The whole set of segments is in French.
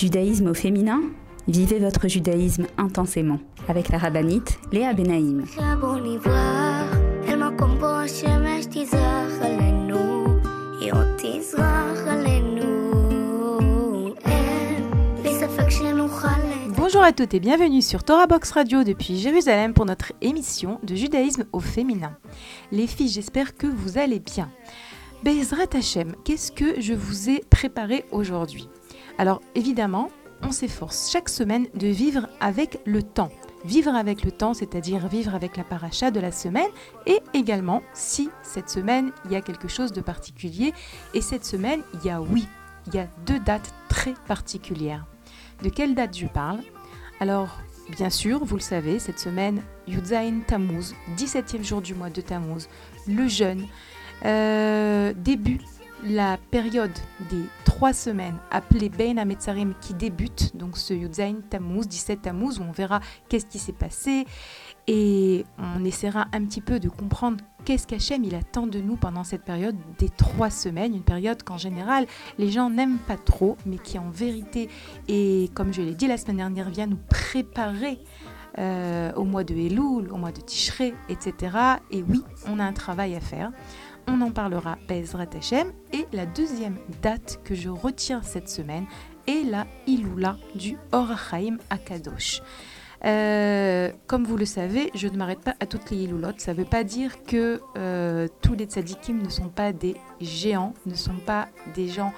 Judaïsme au féminin Vivez votre judaïsme intensément avec la rabbinite Léa Benaïm. Bonjour à toutes et bienvenue sur Torah Box Radio depuis Jérusalem pour notre émission de judaïsme au féminin. Les filles, j'espère que vous allez bien. Bezrat Hashem, qu'est-ce que je vous ai préparé aujourd'hui? Alors évidemment, on s'efforce chaque semaine de vivre avec le temps. Vivre avec le temps, c'est-à-dire vivre avec la paracha de la semaine, et également si cette semaine il y a quelque chose de particulier. Et cette semaine, il y a oui, il y a deux dates très particulières. De quelle date je parle? Alors, bien sûr, vous le savez, cette semaine, Yudzaïn Tammuz, 17e jour du mois de Tammuz, le jeûne, euh, début la période des trois semaines appelée Bein Ametzarim qui débute, donc ce Yudzaïn Tammuz, 17 Tammuz, où on verra qu'est-ce qui s'est passé et on essaiera un petit peu de comprendre qu'est-ce qu'Hachem il attend de nous pendant cette période des trois semaines, une période qu'en général les gens n'aiment pas trop, mais qui en vérité, et comme je l'ai dit la semaine dernière, vient nous préparer euh, au mois de Elul, au mois de Tishré, etc. Et oui, on a un travail à faire. On en parlera Bezrat Hashem. Et la deuxième date que je retiens cette semaine est la Iloula du Orachaim à Kadosh. Euh, comme vous le savez, je ne m'arrête pas à toutes les Iloulotes. Ça ne veut pas dire que euh, tous les tzadikim ne sont pas des géants, ne sont pas des gens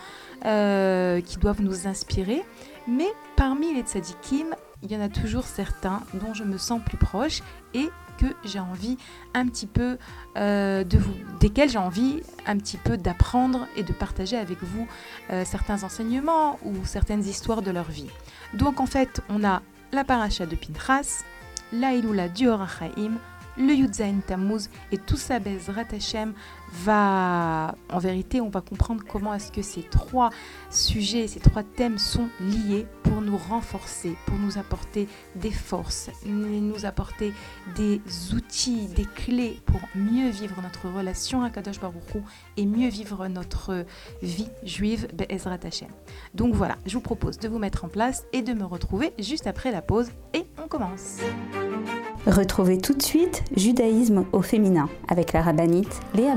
euh, qui doivent nous inspirer. Mais parmi les tzadikim, il y en a toujours certains dont je me sens plus proche et que j'ai envie un petit peu euh, de vous, desquels j'ai envie un petit peu d'apprendre et de partager avec vous euh, certains enseignements ou certaines histoires de leur vie. Donc en fait, on a la paracha de Pinchas, la Iloula du Horachaim, le Yudzaïn Tammuz et tout ça, Bezrat Hashem, va, en vérité, on va comprendre comment est-ce que ces trois sujets, ces trois thèmes sont liés pour nous renforcer, pour nous apporter des forces, nous apporter des outils, des clés pour mieux vivre notre relation à Kadosh Baruch et mieux vivre notre vie juive, Bezrat Hashem. Donc voilà, je vous propose de vous mettre en place et de me retrouver juste après la pause et on commence. Retrouvez tout de suite Judaïsme au féminin avec la rabbinite Léa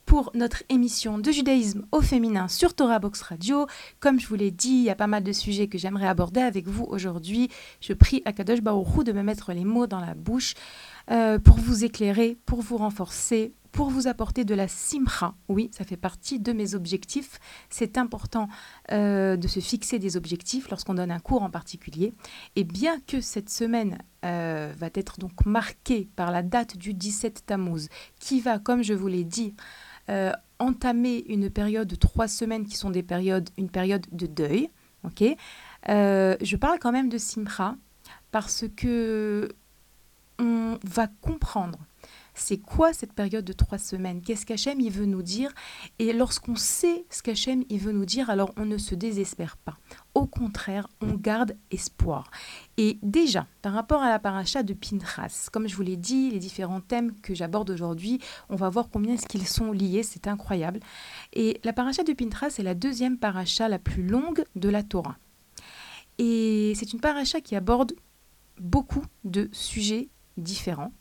pour notre émission de judaïsme au féminin sur Torah Box Radio. Comme je vous l'ai dit, il y a pas mal de sujets que j'aimerais aborder avec vous aujourd'hui. Je prie à Kadosh Baruch de me mettre les mots dans la bouche euh, pour vous éclairer, pour vous renforcer, pour vous apporter de la simra. Oui, ça fait partie de mes objectifs. C'est important euh, de se fixer des objectifs lorsqu'on donne un cours en particulier. Et bien que cette semaine euh, va être donc marquée par la date du 17 Tammuz, qui va, comme je vous l'ai dit, euh, entamer une période de trois semaines qui sont des périodes, une période de deuil. Ok, je parle quand même de simra parce que on va comprendre c'est quoi cette période de trois semaines Qu'est-ce qu'Hachem il veut nous dire? Et lorsqu'on sait ce qu'Hachem il veut nous dire, alors on ne se désespère pas. Au contraire, on garde espoir. Et déjà, par rapport à la paracha de Pinchas, comme je vous l'ai dit, les différents thèmes que j'aborde aujourd'hui, on va voir combien est-ce qu'ils sont liés, c'est incroyable. Et la paracha de Pinchas est la deuxième paracha la plus longue de la Torah. Et c'est une paracha qui aborde beaucoup de sujets différents.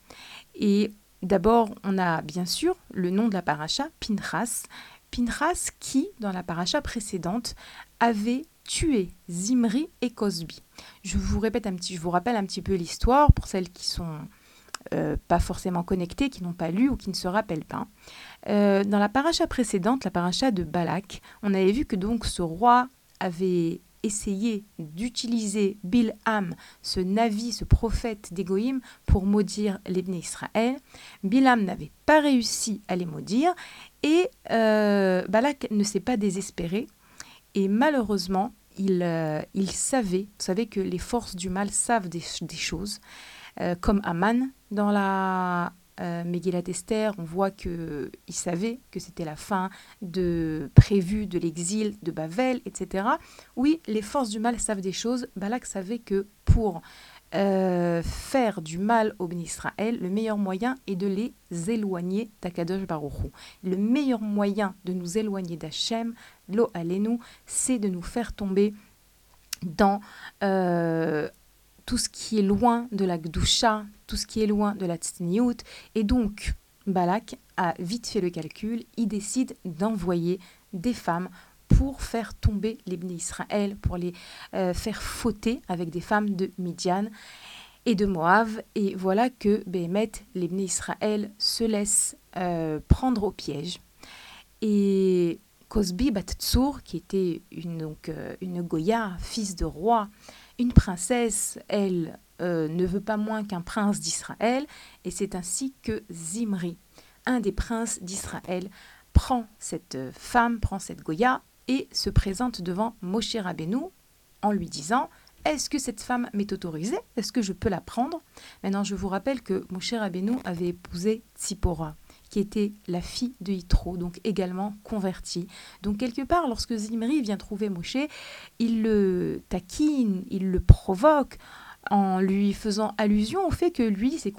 Et d'abord, on a bien sûr le nom de la paracha, Pinchas. Pinchas qui, dans la paracha précédente, avait tué Zimri et Cosby. Je vous répète un petit, je vous rappelle un petit peu l'histoire pour celles qui sont euh, pas forcément connectées, qui n'ont pas lu ou qui ne se rappellent pas. Euh, dans la paracha précédente, la paracha de Balak, on avait vu que donc ce roi avait essayé d'utiliser Bilham, ce navi, ce prophète d'Égoïm, pour maudire les Israël. Bilham n'avait pas réussi à les maudire et euh, Balak ne s'est pas désespéré. Et malheureusement, il, euh, il, savait, vous savez que les forces du mal savent des, choses, euh, comme Aman dans la euh, Megillat Esther, on voit qu'il savait que c'était la fin de prévue de l'exil de Bavel, etc. Oui, les forces du mal savent des choses. Balak savait que pour euh, faire du mal au Ben Israël, le meilleur moyen est de les éloigner d'Akadosh Baruchou. Le meilleur moyen de nous éloigner d'Hachem, lo alenu, c'est de nous faire tomber dans euh, tout ce qui est loin de la Gdusha, tout ce qui est loin de la Tzniut. Et donc, Balak a vite fait le calcul, il décide d'envoyer des femmes pour faire tomber les Israël, pour les euh, faire fauter avec des femmes de Midian et de Moab. Et voilà que Béhémet, les Israël, se laissent euh, prendre au piège. Et Cosby Battsur, qui était une, donc, euh, une Goya, fils de roi, une princesse, elle, euh, ne veut pas moins qu'un prince d'Israël, et c'est ainsi que Zimri, un des princes d'Israël, prend cette femme, prend cette Goya, et se présente devant Moshe Rabbeinu en lui disant Est-ce que cette femme m'est autorisée? Est-ce que je peux la prendre? Maintenant, je vous rappelle que Moshe Rabbeinu avait épousé Tzipora qui était la fille de Yitro, donc également convertie. Donc quelque part, lorsque Zimri vient trouver Moshe, il le taquine, il le provoque en lui faisant allusion au fait que lui c'est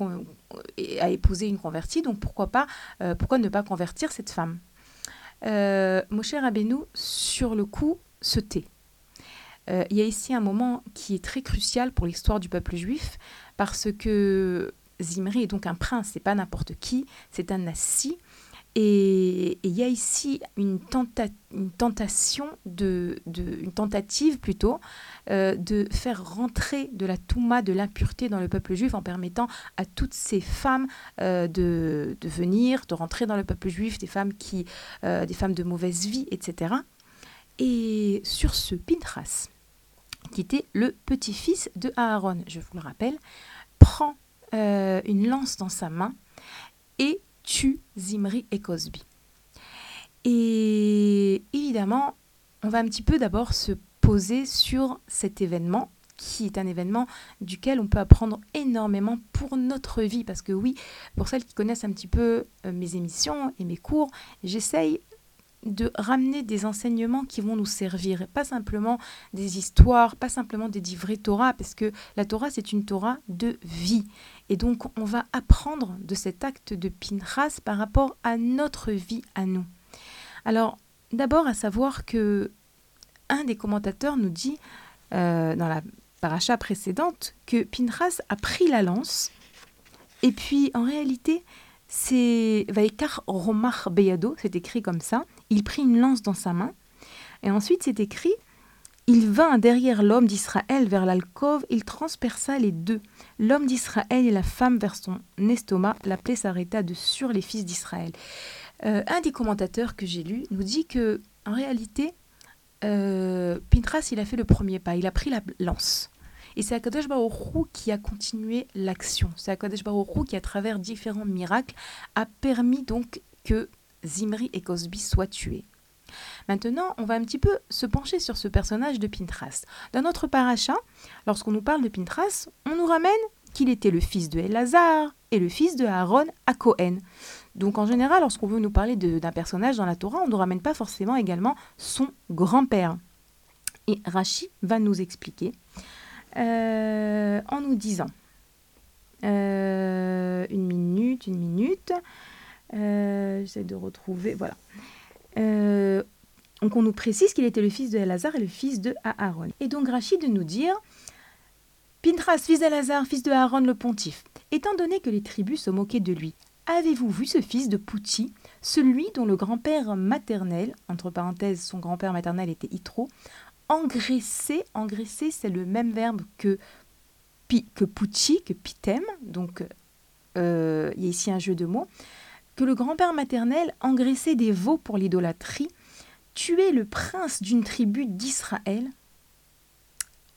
a épousé une convertie, donc pourquoi pas, euh, pourquoi ne pas convertir cette femme? Euh, Moshe Rabbeinu, sur le coup, se tait. Euh, il y a ici un moment qui est très crucial pour l'histoire du peuple juif, parce que Zimri est donc un prince, c'est pas n'importe qui, c'est un nassi. Et il y a ici une, tentation, une tentative plutôt, euh, de faire rentrer de la touma, de l'impureté dans le peuple juif en permettant à toutes ces femmes euh, de, venir, de rentrer dans le peuple juif, des femmes, qui, euh, des femmes de mauvaise vie, etc. Et sur ce, Pinchas, qui était le petit-fils de Aaron, je vous le rappelle, prend une lance dans sa main et tue Zimri et Cosby. Et évidemment, on va un petit peu d'abord se poser sur cet événement qui est un événement duquel on peut apprendre énormément pour notre vie. Parce que oui, pour celles qui connaissent un petit peu euh, mes émissions et mes cours, j'essaye de ramener des enseignements qui vont nous servir, pas simplement des histoires, pas simplement des livrets Torah, parce que la Torah, c'est une Torah de vie. Et donc, on va apprendre de cet acte de Pinchas par rapport à notre vie à nous. Alors, d'abord, à savoir que un des commentateurs nous dit, euh, dans la paracha précédente, que Pinchas a pris la lance, et puis, en réalité, c'est Vaikar Romar Beyado, c'est écrit comme ça. Il prit une lance dans sa main. Et ensuite, c'est écrit Il vint derrière l'homme d'Israël vers l'alcôve, il transperça les deux, l'homme d'Israël et la femme vers son estomac. La plaie s'arrêta de sur les fils d'Israël. Euh, un des commentateurs que j'ai lu nous dit que, en réalité, euh, Pintras, il a fait le premier pas, il a pris la lance. Et c'est Akadosh Baruch qui a continué l'action. C'est Akadosh Baruch qui, à travers différents miracles, a permis donc que Zimri et Cosby soient tués. Maintenant, on va un petit peu se pencher sur ce personnage de Pintras. Dans notre paracha, lorsqu'on nous parle de Pintras, on nous ramène qu'il était le fils de Elazar, est le fils de Aaron à Cohen. Donc en général, lorsqu'on veut nous parler d'un personnage dans la Torah, on ne ramène pas forcément également son grand-père. Et Rachi va nous expliquer euh, en nous disant, euh, une minute, une minute, j'essaie de retrouver, voilà. donc on nous précise qu'il était le fils de Elazar et le fils de Aaron. Et donc Rachid de nous dire, Pintras, fils d'Elazar, fils de Aaron le pontife, étant donné que les tribus se moquaient de lui, Avez-vous vu ce fils de Pouti, celui dont le grand-père maternel, entre parenthèses, son grand-père maternel était Itro, engraissé, engraissé c'est le même verbe que, que Pouti, que Pitem, donc euh, il y a ici un jeu de mots, le grand-père maternel engraissait des veaux pour l'idolâtrie, tuait le prince d'une tribu d'Israël.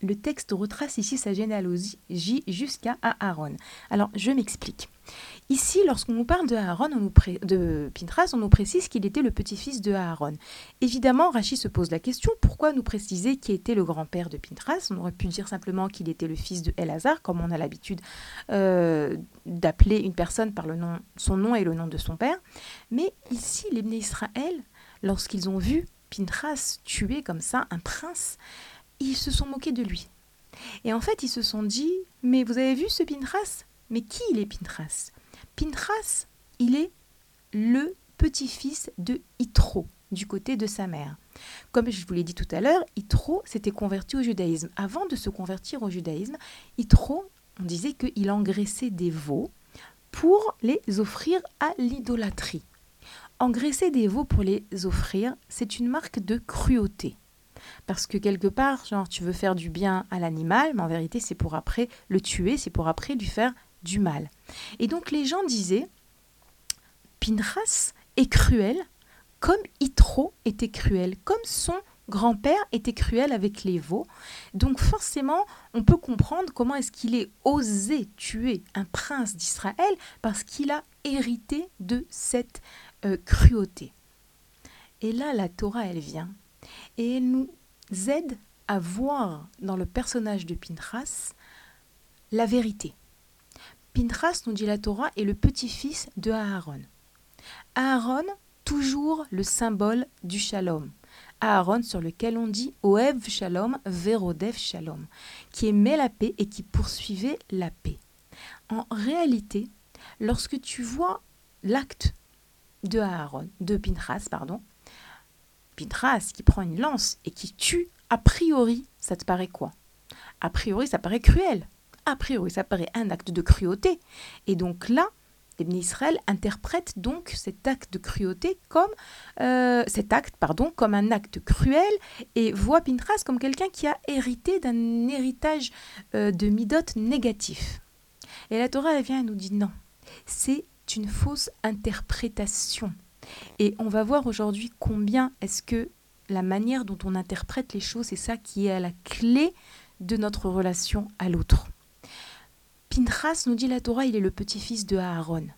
Le texte retrace ici sa généalogie jusqu'à Aaron. Alors, je m'explique. Ici, lorsqu'on nous parle de Aaron, on nous de Pintras, on nous précise qu'il était le petit-fils de Aaron. Évidemment, Rachid se pose la question pourquoi nous préciser qui était le grand-père de Pintras? On aurait pu dire simplement qu'il était le fils de Elazar, comme on a l'habitude euh, d'appeler une personne par le nom, son nom et le nom de son père. Mais ici, les Israël, lorsqu'ils ont vu Pintras tuer comme ça un prince, ils se sont moqués de lui. Et en fait, ils se sont dit Mais vous avez vu ce Pintras? Mais qui il est Pintras? Pintras, il est le petit-fils de Yitro, du côté de sa mère. Comme je vous l'ai dit tout à l'heure, Yitro s'était converti au judaïsme. Avant de se convertir au judaïsme, Yitro, on disait qu'il engraissait des veaux pour les offrir à l'idolâtrie. Engraisser des veaux pour les offrir, c'est une marque de cruauté. Parce que quelque part, genre, tu veux faire du bien à l'animal, mais en vérité, c'est pour après le tuer, c'est pour après lui faire du mal. Et donc les gens disaient, Pinras est cruel comme Yitro était cruel, comme son grand-père était cruel avec les veaux. Donc forcément, on peut comprendre comment est-ce qu'il est osé tuer un prince d'Israël parce qu'il a hérité de cette euh, cruauté. Et là, la Torah, elle vient et elle nous aide à voir dans le personnage de Pinchas la vérité. Pintras, nous dit la Torah, est le petit-fils de Aaron. Aaron, toujours le symbole du shalom. Aaron sur lequel on dit Oev Shalom, Verodev Shalom, qui aimait la paix et qui poursuivait la paix. En réalité, lorsque tu vois l'acte de Aaron, de Pintras, pardon, Pintras qui prend une lance et qui tue, a priori, ça te paraît quoi? A priori, ça paraît cruel a priori, ça paraît un acte de cruauté. Et donc là, les Israël interprète donc cet acte de cruauté comme euh, cet acte pardon comme un acte cruel et voit Pintras comme quelqu'un qui a hérité d'un héritage euh, de midot négatif. Et la Torah elle vient et nous dit non, c'est une fausse interprétation. Et on va voir aujourd'hui combien est-ce que la manière dont on interprète les choses, c'est ça qui est à la clé de notre relation à l'autre. Pinchas, nous dit la Torah, il est le petit-fils de Aaron.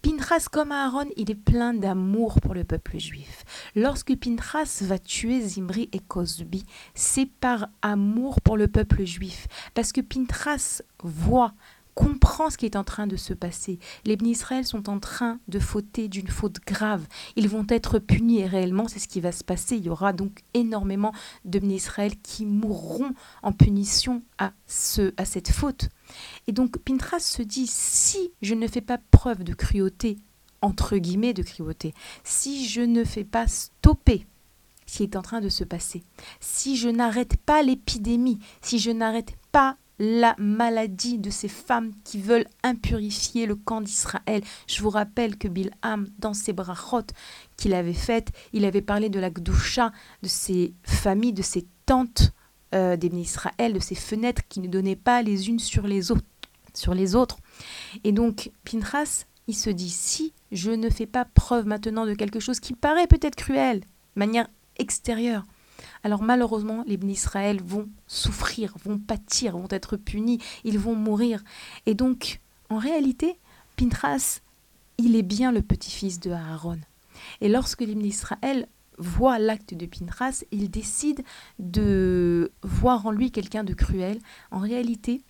Pinchas, comme Aaron, il est plein d'amour pour le peuple juif. Lorsque Pinchas va tuer Zimri et Cosbi, c'est par amour pour le peuple juif. Parce que Pinchas voit comprend ce qui est en train de se passer. Les Israël sont en train de fauter d'une faute grave. Ils vont être punis et réellement, c'est ce qui va se passer. Il y aura donc énormément de Israël qui mourront en punition à, ce, à cette faute. Et donc Pintras se dit, si je ne fais pas preuve de cruauté, entre guillemets de cruauté, si je ne fais pas stopper ce qui est en train de se passer, si je n'arrête pas l'épidémie, si je n'arrête pas la maladie de ces femmes qui veulent impurifier le camp d'Israël. Je vous rappelle que Bilham, dans ses brachot qu'il avait faites, il avait parlé de la Gdusha, de ses familles, de ses tantes euh, des Israël, de ces fenêtres qui ne donnaient pas les unes sur les autres. Sur les autres. Et donc, Pinchas, il se dit, si je ne fais pas preuve maintenant de quelque chose qui paraît peut-être cruel, de manière extérieure, alors malheureusement, les Israël vont souffrir, vont pâtir, vont être punis, ils vont mourir. Et donc, en réalité, Pintras, il est bien le petit-fils de Aaron. Et lorsque les Israël voit l'acte de Pintras, il décide de voir en lui quelqu'un de cruel. En réalité,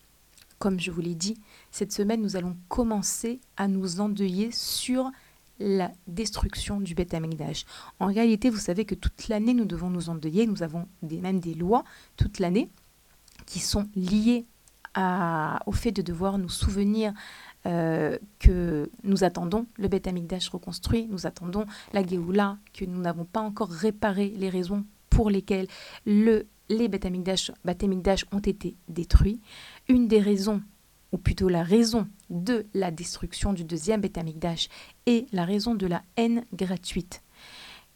comme je vous l'ai dit, cette semaine, nous allons commencer à nous endeuiller sur la destruction du Beth. En réalité, vous savez que toute l'année, nous devons nous endeuiller. Nous avons même des lois toute l'année qui sont liées au fait de devoir nous souvenir euh, que nous attendons le Beth reconstruit, nous attendons la Géoula, que nous n'avons pas encore réparé les raisons pour lesquelles le, les Beth ont été détruits. Une des raisons ou plutôt la raison de la destruction du deuxième Beth est la raison de la haine gratuite.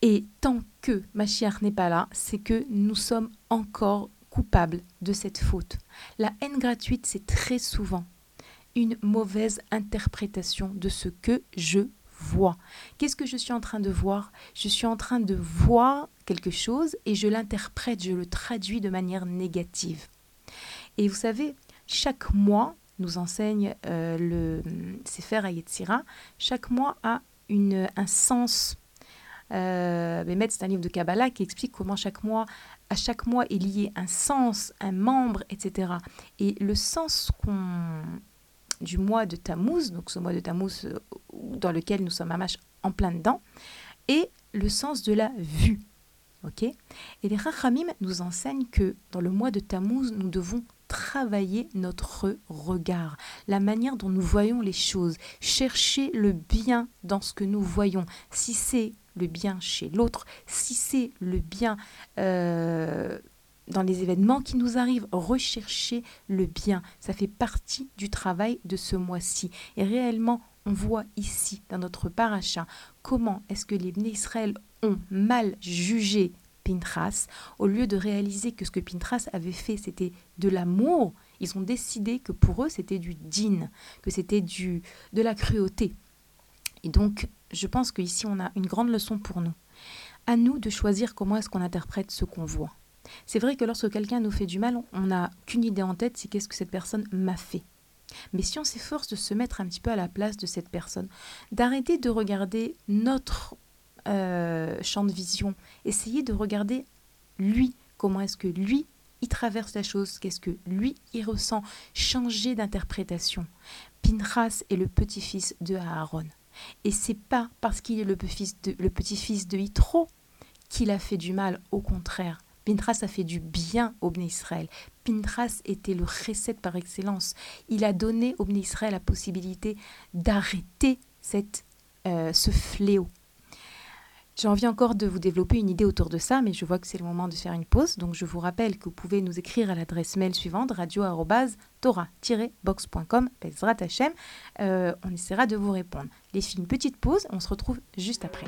Et tant que Mashiach n'est pas là, c'est que nous sommes encore coupables de cette faute. La haine gratuite, c'est très souvent une mauvaise interprétation de ce que je vois. Qu'est-ce que je suis en train de voir? Je suis en train de voir quelque chose et je l'interprète, je le traduis de manière négative. Et vous savez, chaque mois, nous enseigne euh, le Sefer Ayetzira, chaque mois a une, un sens. Euh, c'est un livre de Kabbalah qui explique comment chaque mois, à chaque mois est lié un sens, un membre, etc. Et le sens du mois de Tammuz, donc ce mois de Tammuz euh, dans lequel nous sommes à Mâche en plein dedans, est le sens de la vue. Et les Rachamim nous enseignent que dans le mois de Tammuz, nous devons travailler notre regard, la manière dont nous voyons les choses, chercher le bien dans ce que nous voyons. Si c'est le bien chez l'autre, si c'est le bien euh, dans les événements qui nous arrivent, rechercher le bien. Ça fait partie du travail de ce mois-ci. Et réellement, on voit ici, dans notre paracha, comment est-ce que les Israël ont mal jugé Pintras, au lieu de réaliser que ce que Pintras avait fait, c'était de l'amour, ils ont décidé que pour eux, c'était du din, que c'était du de la cruauté. Et donc, je pense qu'ici, on a une grande leçon pour nous. À nous de choisir comment est-ce qu'on interprète ce qu'on voit. C'est vrai que lorsque quelqu'un nous fait du mal, on n'a qu'une idée en tête, c'est qu'est-ce que cette personne m'a fait. Mais si on s'efforce de se mettre un petit peu à la place de cette personne, d'arrêter de regarder notre euh, champ de vision, essayer de regarder lui, comment est-ce que lui, il traverse la chose, qu'est-ce que lui, il ressent, changer d'interprétation. Pinchas est le petit-fils de Aaron. Et c'est pas parce qu'il est le petit-fils de, le Yitro qu'il a fait du mal, au contraire. Pintras a fait du bien au Bnei Israël. Pintras était le recette par excellence. Il a donné au Bnei Israël la possibilité d'arrêter euh, ce fléau. J'ai envie encore de vous développer une idée autour de ça, mais je vois que c'est le moment de faire une pause. Donc je vous rappelle que vous pouvez nous écrire à l'adresse mail suivante radio-tora-box.com. Euh, on essaiera de vous répondre. Les une petite pause. On se retrouve juste après.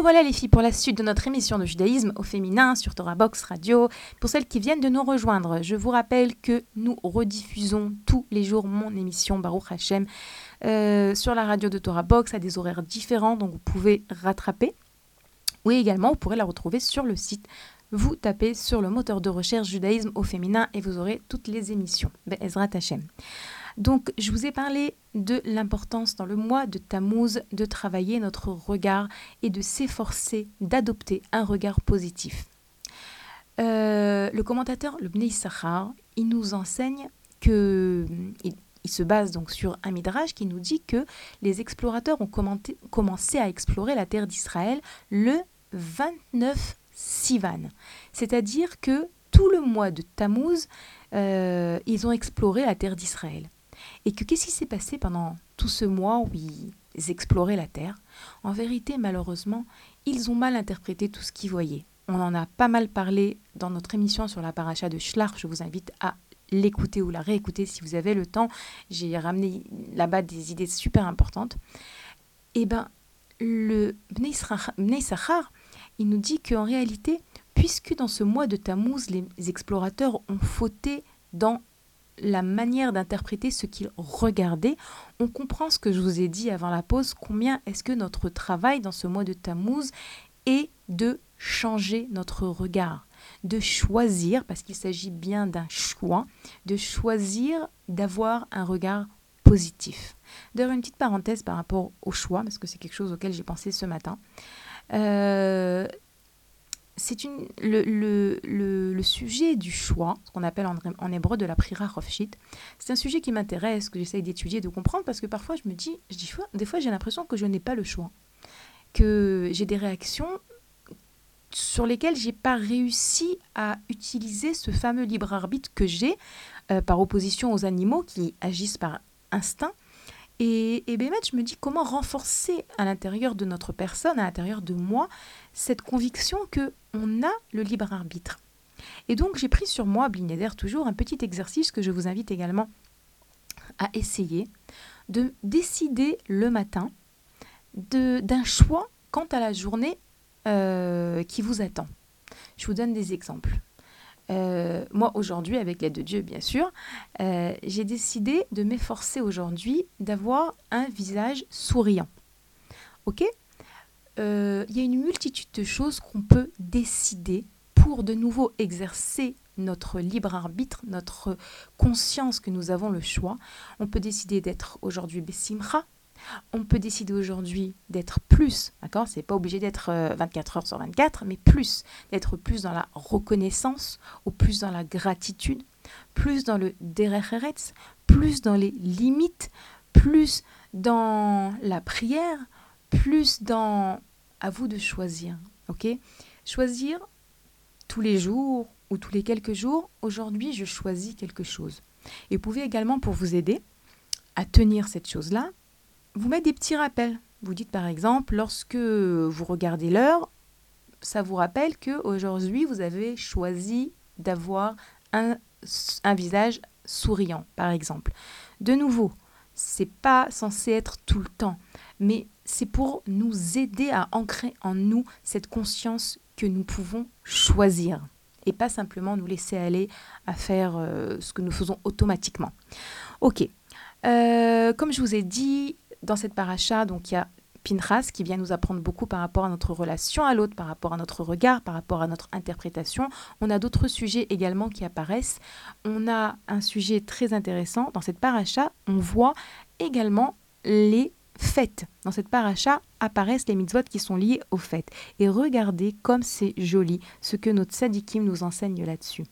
Revoilà les filles pour la suite de notre émission de judaïsme au féminin sur Torah Box Radio. Pour celles qui viennent de nous rejoindre, je vous rappelle que nous rediffusons tous les jours mon émission Baruch Hashem euh, sur la radio de Torah Box à des horaires différents, donc vous pouvez rattraper. Oui, également, vous pourrez la retrouver sur le site. Vous tapez sur le moteur de recherche judaïsme au féminin et vous aurez toutes les émissions. Ezra Hashem. Donc, je vous ai parlé de l'importance dans le mois de Tammuz de travailler notre regard et de s'efforcer d'adopter un regard positif. Euh, le commentateur, le Bnei Sachar, il nous enseigne que. Il, se base donc sur un midrash qui nous dit que les explorateurs ont commencé à explorer la terre d'Israël le 29 Sivan. C'est-à-dire que tout le mois de Tammuz, euh, ils ont exploré la terre d'Israël. Et que qu'est-ce qui s'est passé pendant tout ce mois où ils exploraient la Terre? En vérité, malheureusement, ils ont mal interprété tout ce qu'ils voyaient. On en a pas mal parlé dans notre émission sur la paracha de Schlar. Je vous invite à l'écouter ou la réécouter si vous avez le temps. J'ai ramené là-bas des idées super importantes. Eh bien, le Bnei Sachar, il nous dit qu'en réalité, puisque dans ce mois de Tammuz, les explorateurs ont fauté dans la manière d'interpréter ce qu'ils regardaient, on comprend ce que je vous ai dit avant la pause, combien est-ce que notre travail dans ce mois de Tammuz est de changer notre regard, de choisir, parce qu'il s'agit bien d'un choix, de choisir d'avoir un regard positif. D'ailleurs, une petite parenthèse par rapport au choix, parce que c'est quelque chose auquel j'ai pensé ce matin. Euh, c'est une, le, sujet du choix, ce qu'on appelle en, hébreu de la prira rofshit, c'est un sujet qui m'intéresse, que j'essaye d'étudier, de comprendre, parce que parfois je me dis, je dis des fois j'ai l'impression que je n'ai pas le choix, que j'ai des réactions sur lesquelles j'ai pas réussi à utiliser ce fameux libre arbitre que j'ai euh, par opposition aux animaux qui agissent par instinct. Et, et je me dis comment renforcer à l'intérieur de notre personne, à l'intérieur de moi, cette conviction que on a le libre arbitre. Et donc j'ai pris sur moi, Blignader toujours, un petit exercice que je vous invite également à essayer, de décider le matin d'un choix quant à la journée euh, qui vous attend. Je vous donne des exemples. Euh, moi, aujourd'hui, avec l'aide de Dieu, bien sûr, euh, j'ai décidé de m'efforcer aujourd'hui d'avoir un visage souriant. Ok? Euh, il y a une multitude de choses qu'on peut décider pour de nouveau exercer notre libre arbitre, notre conscience que nous avons le choix. On peut décider d'être aujourd'hui Bessimra. On peut décider aujourd'hui d'être plus, d'accord C'est pas obligé d'être 24 euh, heures sur 24, mais plus, d'être plus dans la reconnaissance, ou plus dans la gratitude, plus dans le derecheretz, plus dans les limites, plus dans la prière, plus dans à vous de choisir. Ok? Choisir tous les jours ou tous les quelques jours. Aujourd'hui, je choisis quelque chose. Et vous pouvez également, pour vous aider à tenir cette chose-là, vous mettre des petits rappels. Vous dites par exemple, lorsque vous regardez l'heure, ça vous rappelle que aujourd'hui vous avez choisi d'avoir un, un visage souriant, par exemple. De nouveau, c'est pas censé être tout le temps, mais c'est pour nous aider à ancrer en nous cette conscience que nous pouvons choisir et pas simplement nous laisser aller à faire euh, ce que nous faisons automatiquement. Ok, euh, comme je vous ai dit, dans cette paracha, donc il y a Pinchas qui vient nous apprendre beaucoup par rapport à notre relation à l'autre, par rapport à notre regard, par rapport à notre interprétation. On a d'autres sujets également qui apparaissent. On a un sujet très intéressant dans cette paracha. On voit également les fêtes. Dans cette paracha apparaissent les mitzvot qui sont liés aux fêtes. Et regardez comme c'est joli ce que notre sadikim nous enseigne là-dessus.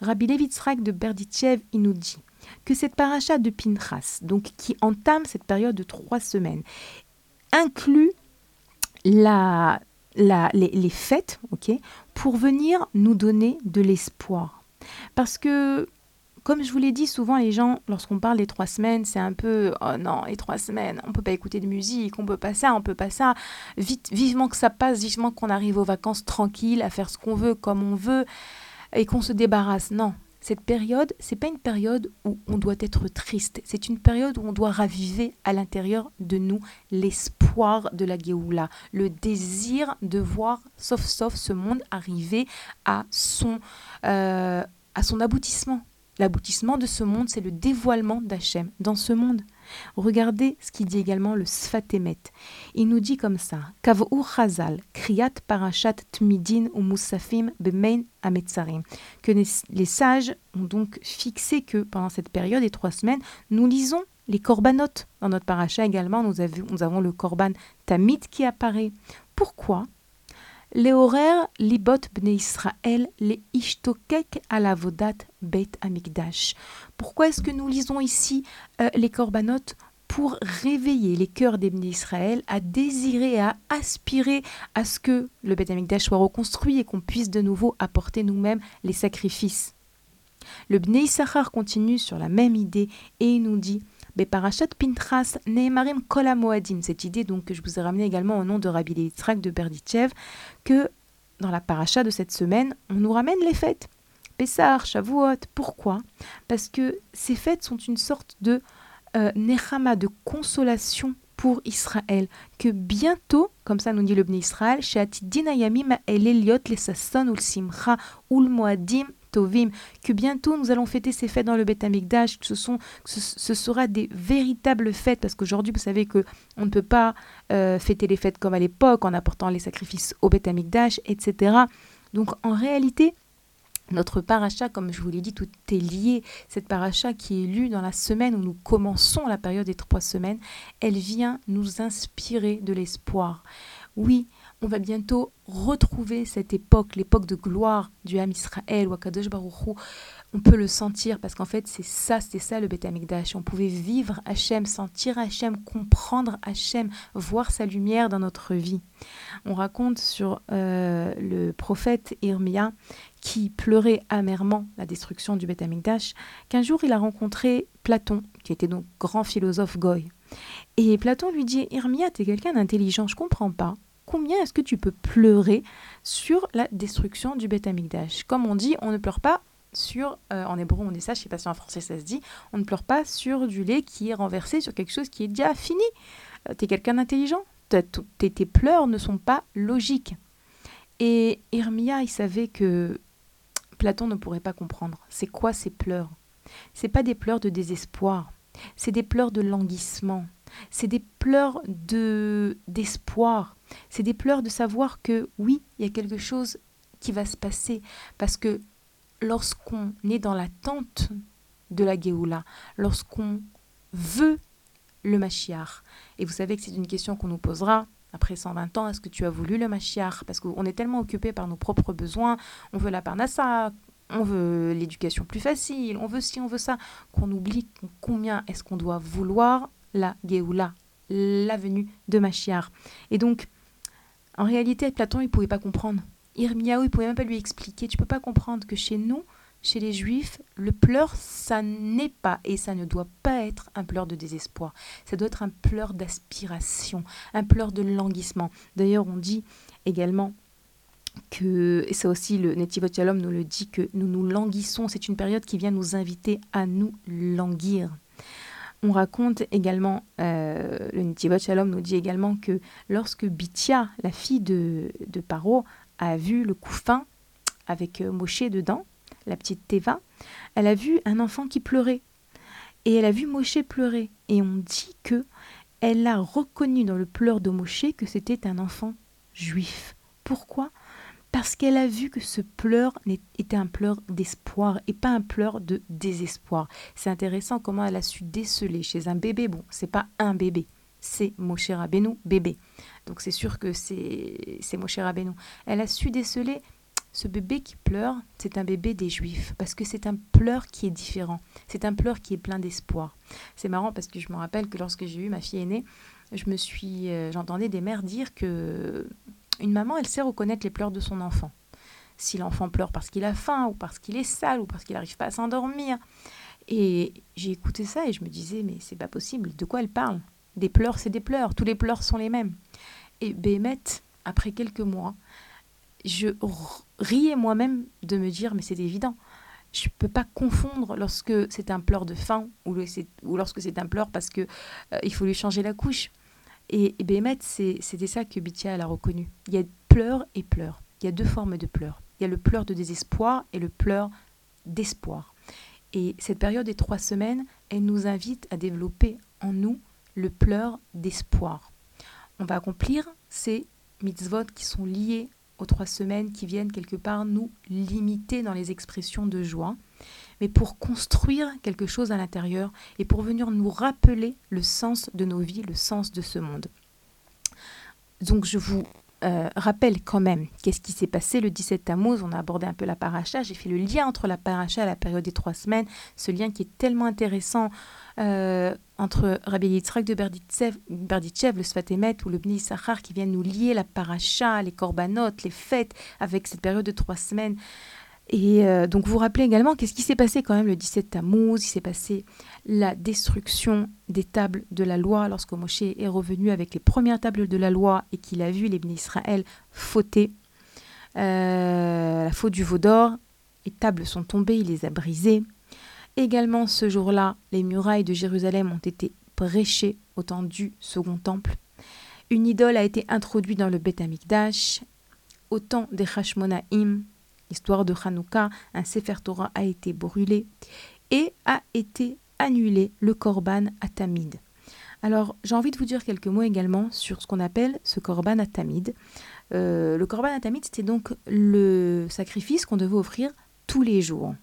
Rabbi Levitzrak de Berditchev, il nous dit que cette paracha de Pinchas, donc qui entame cette période de trois semaines, inclut les, les fêtes, ok, pour venir nous donner de l'espoir. Parce que comme je vous l'ai dit, souvent les gens, lorsqu'on parle des trois semaines, c'est un peu oh non, les trois semaines, on peut pas écouter de musique, on peut pas ça, on peut pas ça. Vite, vivement que ça passe, vivement qu'on arrive aux vacances tranquilles, à faire ce qu'on veut, comme on veut, et qu'on se débarrasse. Non, cette période, c'est pas une période où on doit être triste. C'est une période où on doit raviver à l'intérieur de nous l'espoir de la Géoula, le désir de voir, sauf sauf, ce monde arriver à son, euh, à son aboutissement. L'aboutissement de ce monde, c'est le dévoilement d'Hachem dans ce monde. Regardez ce qu'il dit également le Sfatemet. Il nous dit comme ça Chazal, Kriyat Parashat Tmidin ou Musafim Bemein Ametzarim. Que les sages ont donc fixé que pendant cette période des trois semaines, nous lisons les korbanot. Dans notre paracha également, nous avons, le korban Tamid qui apparaît. Pourquoi? Les horaires libot bne Israël les ishtokek à la vodat bet amigdash. Pourquoi est-ce que nous lisons ici euh, les korbanot pour réveiller les cœurs des bnei Israël à désirer, à aspirer à ce que le Bet Amikdash soit reconstruit et qu'on puisse de nouveau apporter nous-mêmes les sacrifices? Le Bnei Issachar continue sur la même idée et il nous dit Beparashat Pintras Nehemarim Kol. Cette idée donc que je vous ai ramenée également au nom de Rabbi Yitzhak de Berdichev, que dans la paracha de cette semaine, on nous ramène les fêtes. Pessar, Shavuot. Pourquoi? Parce que ces fêtes sont une sorte de euh, nechama, de consolation pour Israël, que bientôt, comme ça nous dit le Bnei Israël, que bientôt nous allons fêter ces fêtes dans le Beth Amikdash, que ce, sont, ce, sera des véritables fêtes, parce qu'aujourd'hui, vous savez que on ne peut pas euh, fêter les fêtes comme à l'époque, en apportant les sacrifices au Beth Amikdash, etc. Donc en réalité, notre paracha, comme je vous l'ai dit, tout est lié. Cette paracha qui est lue dans la semaine où nous commençons la période des trois semaines, elle vient nous inspirer de l'espoir. Oui, on va bientôt retrouver cette époque, l'époque de gloire du Ham Israël ou Akadosh Baruch On peut le sentir parce qu'en fait, c'est ça, c'était ça le Beth. On pouvait vivre Hachem, sentir Hachem, comprendre Hachem, voir sa lumière dans notre vie. On raconte sur euh, le prophète Irmia qui pleurait amèrement la destruction du Beth qu'un jour il a rencontré Platon, qui était donc grand philosophe goy. Et Platon lui dit Irmia, es quelqu'un d'intelligent, je comprends pas combien est-ce que tu peux pleurer sur la destruction du Beth Amikdash Comme on dit, on ne pleure pas sur, euh, en hébreu on dit ça, je ne sais pas si en français ça se dit, on ne pleure pas sur du lait qui est renversé sur quelque chose qui est déjà fini. Euh, tu es quelqu'un d'intelligent, tes, tes pleurs ne sont pas logiques. Et Hermia, il savait que Platon ne pourrait pas comprendre. C'est quoi ces pleurs? C'est pas des pleurs de désespoir, c'est des pleurs de languissement, c'est des pleurs de d'espoir, c'est des pleurs de savoir que oui, il y a quelque chose qui va se passer. Parce que lorsqu'on est dans l'attente de la Géoula, lorsqu'on veut le Mashiach, et vous savez que c'est une question qu'on nous posera après 120 ans, est-ce que tu as voulu le Mashiach? Parce qu'on est tellement occupé par nos propres besoins, on veut la parnassa, on veut l'éducation plus facile, on veut ci, on veut ça, qu'on oublie combien est-ce qu'on doit vouloir la Géoula, la venue de Mashiach. Et donc, en réalité, Platon, il ne pouvait pas comprendre. Irmiaou, il ne pouvait même pas lui expliquer. Tu peux pas comprendre que chez nous, chez les Juifs, le pleur, ça n'est pas et ça ne doit pas être un pleur de désespoir. Ça doit être un pleur d'aspiration, un pleur de languissement. D'ailleurs, on dit également que, et ça aussi le Netivot Shalom nous le dit, que nous nous languissons. C'est une période qui vient nous inviter à nous languir. On raconte également, euh, le Nitivot Shalom nous dit également que lorsque Bithia, la fille de, Paro, a vu le couffin avec euh, Moshe dedans, la petite Teva, elle a vu un enfant qui pleurait. Et elle a vu Moshe pleurer. Et on dit que elle a reconnu dans le pleur de Moshe que c'était un enfant juif. Pourquoi? Parce qu'elle a vu que ce pleur était un pleur d'espoir et pas un pleur de désespoir. C'est intéressant comment elle a su déceler chez un bébé. Bon, c'est pas un bébé, c'est Moshe Rabbeinu bébé. Donc c'est sûr que c'est Moshe Rabbeinu. Elle a su déceler ce bébé qui pleure, c'est un bébé des Juifs parce que c'est un pleur qui est différent. C'est un pleur qui est plein d'espoir. C'est marrant parce que je me rappelle que lorsque j'ai eu ma fille aînée, je me suis, euh, j'entendais des mères dire que une maman, elle sait reconnaître les pleurs de son enfant. Si l'enfant pleure parce qu'il a faim, ou parce qu'il est sale, ou parce qu'il n'arrive pas à s'endormir. Et j'ai écouté ça et je me disais, mais c'est pas possible, de quoi elle parle? Des pleurs, c'est des pleurs, tous les pleurs sont les mêmes. Et Bémet, après quelques mois, je riais moi-même de me dire, mais c'est évident, je ne peux pas confondre lorsque c'est un pleur de faim ou, lorsque c'est un pleur parce qu'il euh, il faut lui changer la couche Et, et c'était ça que Bitia a reconnu. Il y a pleurs et pleurs. Il y a deux formes de pleurs. Il y a le pleur de désespoir et le pleur d'espoir. Et cette période des trois semaines, elle nous invite à développer en nous le pleur d'espoir. On va accomplir ces mitzvot qui sont liés aux trois semaines, qui viennent quelque part nous limiter dans les expressions de joie, mais pour construire quelque chose à l'intérieur et pour venir nous rappeler le sens de nos vies, le sens de ce monde. Donc je vous euh, rappelle quand même qu'est-ce qui s'est passé le 17 Tammuz. On a abordé un peu la paracha. J'ai fait le lien entre la paracha et la période des trois semaines. Ce lien qui est tellement intéressant euh, entre Rabbi Yitzhak de Berditchev, le Sfatemet ou le Bni Sachar qui viennent nous lier la paracha, les korbanot, les fêtes avec cette période de trois semaines. Et euh, donc vous rappelez également qu'est-ce qui s'est passé quand même le 17 Tammuz, il s'est passé la destruction des tables de la loi lorsque Moshe est revenu avec les premières tables de la loi et qu'il a vu les bénis Israël fauter, euh, la faute du veau d'or, les tables sont tombées, il les a brisées. Également ce jour-là, les murailles de Jérusalem ont été prêchées au temps du second temple. Une idole a été introduite dans le Beth Amikdash. Au temps des Hashmonaïm, L'histoire de Hanouka, un Sefer Torah a été brûlé et a été annulé le Korban Atamid. Alors, j'ai envie de vous dire quelques mots également sur ce qu'on appelle ce Korban Atamid. Euh, le Korban Atamid, c'était donc le sacrifice qu'on devait offrir tous les jours.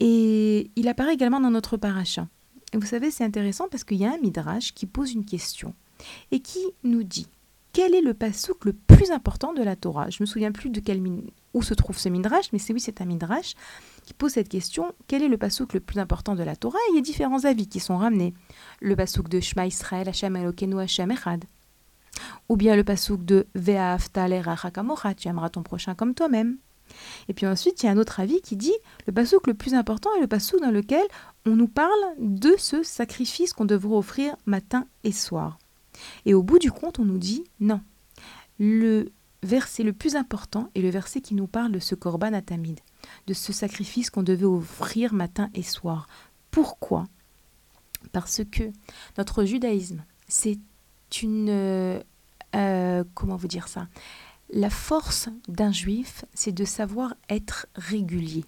Et il apparaît également dans notre paracha. Et vous savez, c'est intéressant parce qu'il y a un midrash qui pose une question et qui nous dit quel est le pasouk le plus important de la Torah? Je me souviens plus de quel où se trouve ce midrash, mais c'est oui, c'est un midrash qui pose cette question quel est le pasouk le plus important de la Torah? Il y a différents avis qui sont ramenés. Le pasouk de Shema Israël, Hashem Elokeinu, Hashem Echad. Ou bien le pasouk de Ve'afta tu aimeras ton prochain comme toi-même. Et puis ensuite, il y a un autre avis qui dit le pasouk le plus important est le pasouk dans lequel on nous parle de ce sacrifice qu'on devrait offrir matin et soir. Et au bout du compte, on nous dit non. Le verset le plus important est le verset qui nous parle de ce korban atamid, de ce sacrifice qu'on devait offrir matin et soir. Pourquoi? Parce que notre judaïsme, c'est une... Euh, comment vous dire ça? La force d'un juif, c'est de savoir être régulier.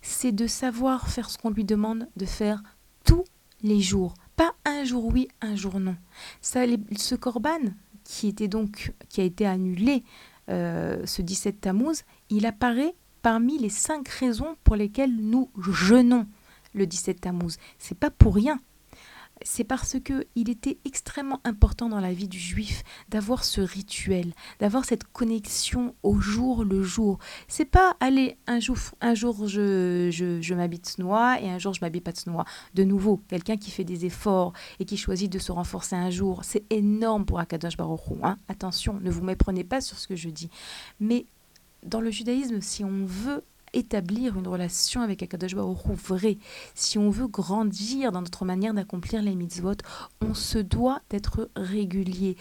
C'est de savoir faire ce qu'on lui demande de faire tous les jours. Pas un jour oui, un jour non. Ça, ce korban, qui était donc qui a été annulé euh, ce 17 Tammuz, il apparaît parmi les cinq raisons pour lesquelles nous jeûnons le 17 Tammuz. C'est pas pour rien c'est parce que il était extrêmement important dans la vie du juif d'avoir ce rituel, d'avoir cette connexion au jour le jour. C'est pas aller un jour, un jour je, je, je m'habite noix et un jour je m'habite pas de noix. De nouveau, quelqu'un qui fait des efforts et qui choisit de se renforcer un jour, c'est énorme pour Akadosh Baruch hein. Attention, ne vous méprenez pas sur ce que je dis. Mais dans le judaïsme, si on veut établir une relation avec Akadosh Baruch vrai, si on veut grandir dans notre manière d'accomplir les mitzvot, on se doit d'être régulier.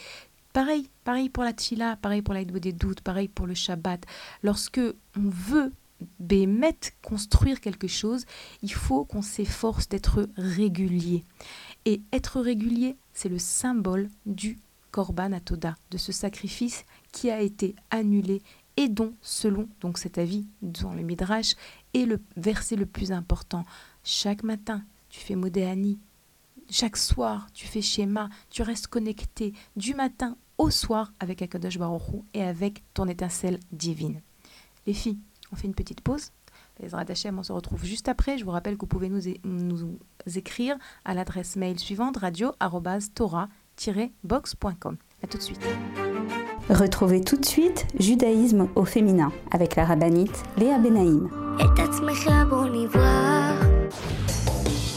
Pareil, pareil pour la tchila, pareil pour l'aide des doutes, pareil pour le Shabbat. Lorsque on veut bémet construire quelque chose, il faut qu'on s'efforce d'être régulier. Et être régulier, c'est le symbole du Korban Atoda, de ce sacrifice qui a été annulé et dont, selon donc cet avis dans le Midrash, est le verset le plus important. Chaque matin, tu fais Modéani. Chaque soir, tu fais Shema. Tu restes connecté du matin au soir avec Akadosh Baruch et avec ton étincelle divine. Les filles, on fait une petite pause. Les Hashem, on se retrouve juste après. Je vous rappelle que vous pouvez nous, nous écrire à l'adresse mail suivante radio-tora-box.com. A tout de suite. Retrouvez tout de suite Judaïsme au féminin avec la rabbinite Léa Benaïm.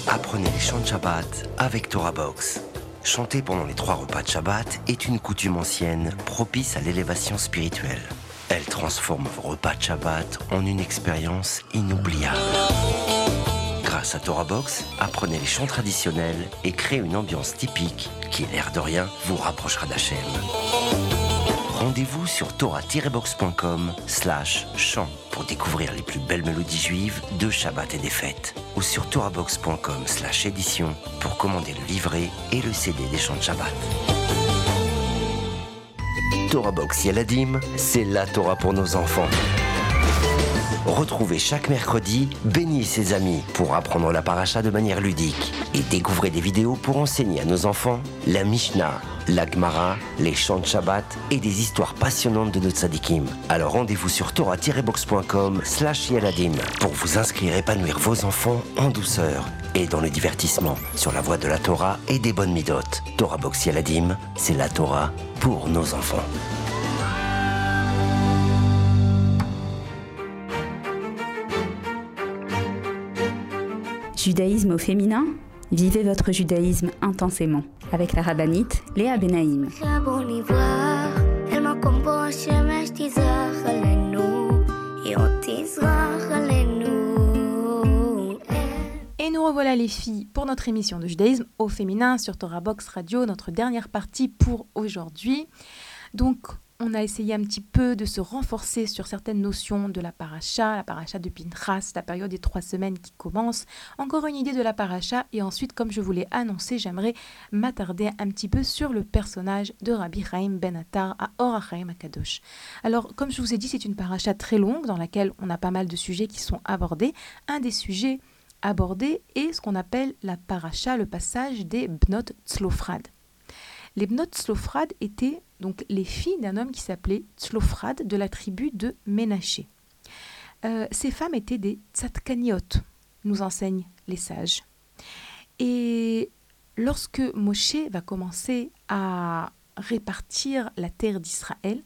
Apprenez les chants de Shabbat avec Torah Box. Chanter pendant les trois repas de Shabbat est une coutume ancienne propice à l'élévation spirituelle. Elle transforme vos repas de Shabbat en une expérience inoubliable. Grâce à Torah Box, apprenez les chants traditionnels et créez une ambiance typique qui, l'air de rien, vous rapprochera d'Hachem. Rendez-vous sur torah-box.com slash chant pour découvrir les plus belles mélodies juives de Shabbat et des fêtes. Ou sur torahbox.com slash édition pour commander le livret et le CD des chants de Shabbat. Torah Box Yeladim, c'est la Torah pour nos enfants. Retrouvez chaque mercredi Béni et ses amis pour apprendre la paracha de manière ludique et découvrez des vidéos pour enseigner à nos enfants la Mishnah, la Gemara, les chants de Shabbat et des histoires passionnantes de nos tzadikim. Alors rendez-vous sur torah-box.com slash yaladim pour vous inscrire et épanouir vos enfants en douceur et dans le divertissement sur la voie de la Torah et des bonnes midotes. Torah Box Yaladim, c'est la Torah pour nos enfants. Judaïsme au féminin Vivez votre judaïsme intensément avec la rabbinite Léa Benaïm. Et nous revoilà les filles pour notre émission de judaïsme au féminin sur Torah Box Radio, notre dernière partie pour aujourd'hui. Donc on a essayé un petit peu de se renforcer sur certaines notions de la paracha, la paracha de Pinchas, la période des trois semaines qui commence, encore une idée de la paracha, et ensuite, comme je vous l'ai annoncé, j'aimerais m'attarder un petit peu sur le personnage de Rabbi Chaim Ben Attar à Or HaChaim Akadosh. Alors, comme je vous ai dit, c'est une paracha très longue dans laquelle on a pas mal de sujets qui sont abordés. Un des sujets abordés est ce qu'on appelle la paracha, le passage des Bnot Tzlofrad. Les Tzlofrad étaient donc les filles d'un homme qui s'appelait Tzlofrad de la tribu de Ménaché. Euh, ces femmes étaient des tzadkaniot, nous enseignent les sages. Et lorsque Moshe va commencer à répartir la terre d'Israël,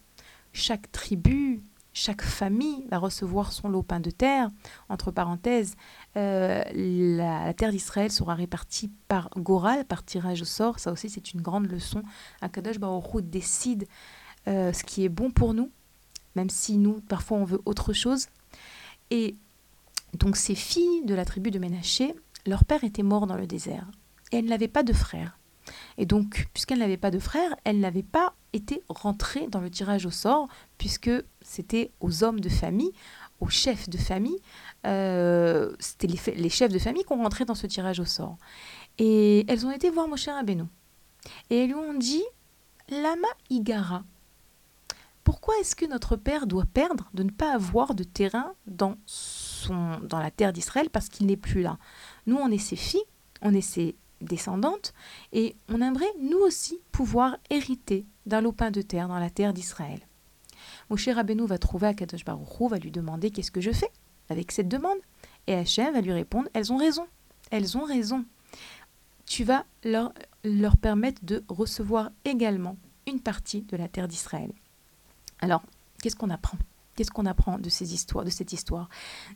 chaque tribu, chaque famille va recevoir son lopin de terre. Entre parenthèses, euh, la, terre d'Israël sera répartie par Goral, par tirage au sort. Ça aussi, c'est une grande leçon. Akadosh Baruch décide euh, ce qui est bon pour nous, même si nous, parfois, on veut autre chose. Et donc, ces filles de la tribu de Ménaché, leur père était mort dans le désert. Et elles n'avaient pas de frères. Et donc, puisqu'elle n'avait pas de frère, elle n'avait pas été rentrée dans le tirage au sort, puisque c'était aux hommes de famille, aux chefs de famille, euh, c'était les, chefs de famille qui ont rentré dans ce tirage au sort. Et elles ont été voir Moshe Rabbeinu. Et elles lui ont dit, Lama Igara, pourquoi est-ce que notre père doit perdre de ne pas avoir de terrain dans, son, dans la terre d'Israël parce qu'il n'est plus là? Nous, on est ses filles, on est ses descendantes, et on aimerait nous aussi pouvoir hériter d'un lopin de terre dans la terre d'Israël. Moshe Rabbeinu va trouver Akadosh Baruch va lui demander qu'est-ce que je fais avec cette demande, et Hachem va lui répondre elles ont raison, elles ont raison. Tu vas leur, leur permettre de recevoir également une partie de la terre d'Israël. Alors, qu'est-ce qu'on apprend? Qu'est-ce qu'on apprend de ces histoires, de cette histoire?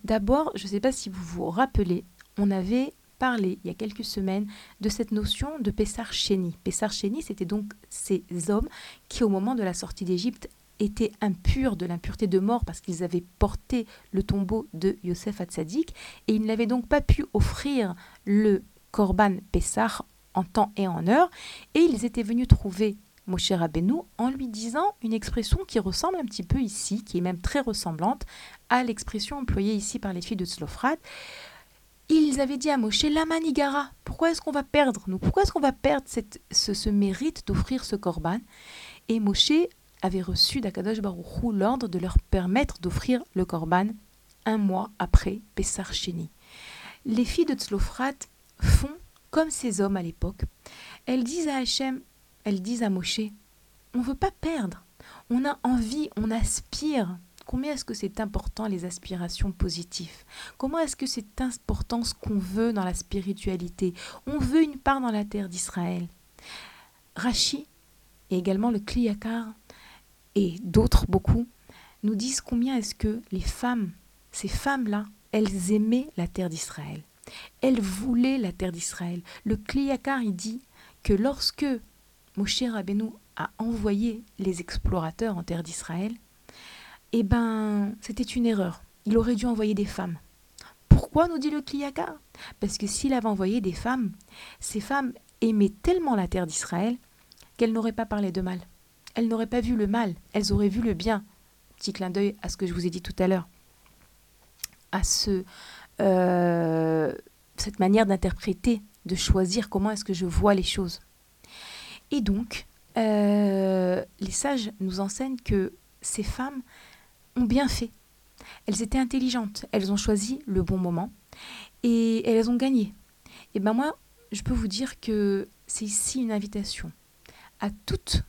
D'abord, je ne sais pas si vous vous rappelez, on avait il y a quelques semaines de cette notion de Pessar Chéni. Pessar Chéni, c'était donc ces hommes qui, au moment de la sortie d'Égypte, étaient impurs de l'impureté de mort parce qu'ils avaient porté le tombeau de Yosef Hatzadik et ils n'avaient donc pas pu offrir le Korban Pessar en temps et en heure et ils étaient venus trouver Moshe Rabbeinu en lui disant une expression qui ressemble un petit peu ici, qui est même très ressemblante à l'expression employée ici par les filles de Tzlofrat ils avaient dit à Moshe, la manigara, pourquoi est-ce qu'on va perdre nous? Pourquoi est-ce qu'on va perdre cette, ce, mérite d'offrir ce korban? Et Moshe avait reçu d'Akadosh Baruchou l'ordre de leur permettre d'offrir le korban un mois après Pessar. Les filles de Tzlofrat font comme ces hommes à l'époque. Elles disent à Hachem, elles disent à Moshe, on veut pas perdre, on a envie, on aspire Combien est-ce que c'est important les aspirations positives? Comment est-ce que c'est important ce qu'on veut dans la spiritualité? On veut une part dans la terre d'Israël. Rachi et également le Kliyakar et d'autres beaucoup nous disent combien est-ce que les femmes, ces femmes-là, elles aimaient la terre d'Israël. Elles voulaient la terre d'Israël. Le Kliyakar, il dit que lorsque Moshe Rabbeinu a envoyé les explorateurs en terre d'Israël, eh ben, c'était une erreur. Il aurait dû envoyer des femmes. Pourquoi nous dit le Kliyaka Parce que s'il avait envoyé des femmes, ces femmes aimaient tellement la terre d'Israël qu'elles n'auraient pas parlé de mal. Elles n'auraient pas vu le mal, elles auraient vu le bien. Petit clin d'œil à ce que je vous ai dit tout à l'heure. À ce, euh, cette manière d'interpréter, de choisir comment est-ce que je vois les choses. Et donc, euh, les sages nous enseignent que ces femmes ont bien fait. Elles étaient intelligentes, elles ont choisi le bon moment et elles ont gagné. Et ben moi, je peux vous dire que c'est ici une invitation à toutes,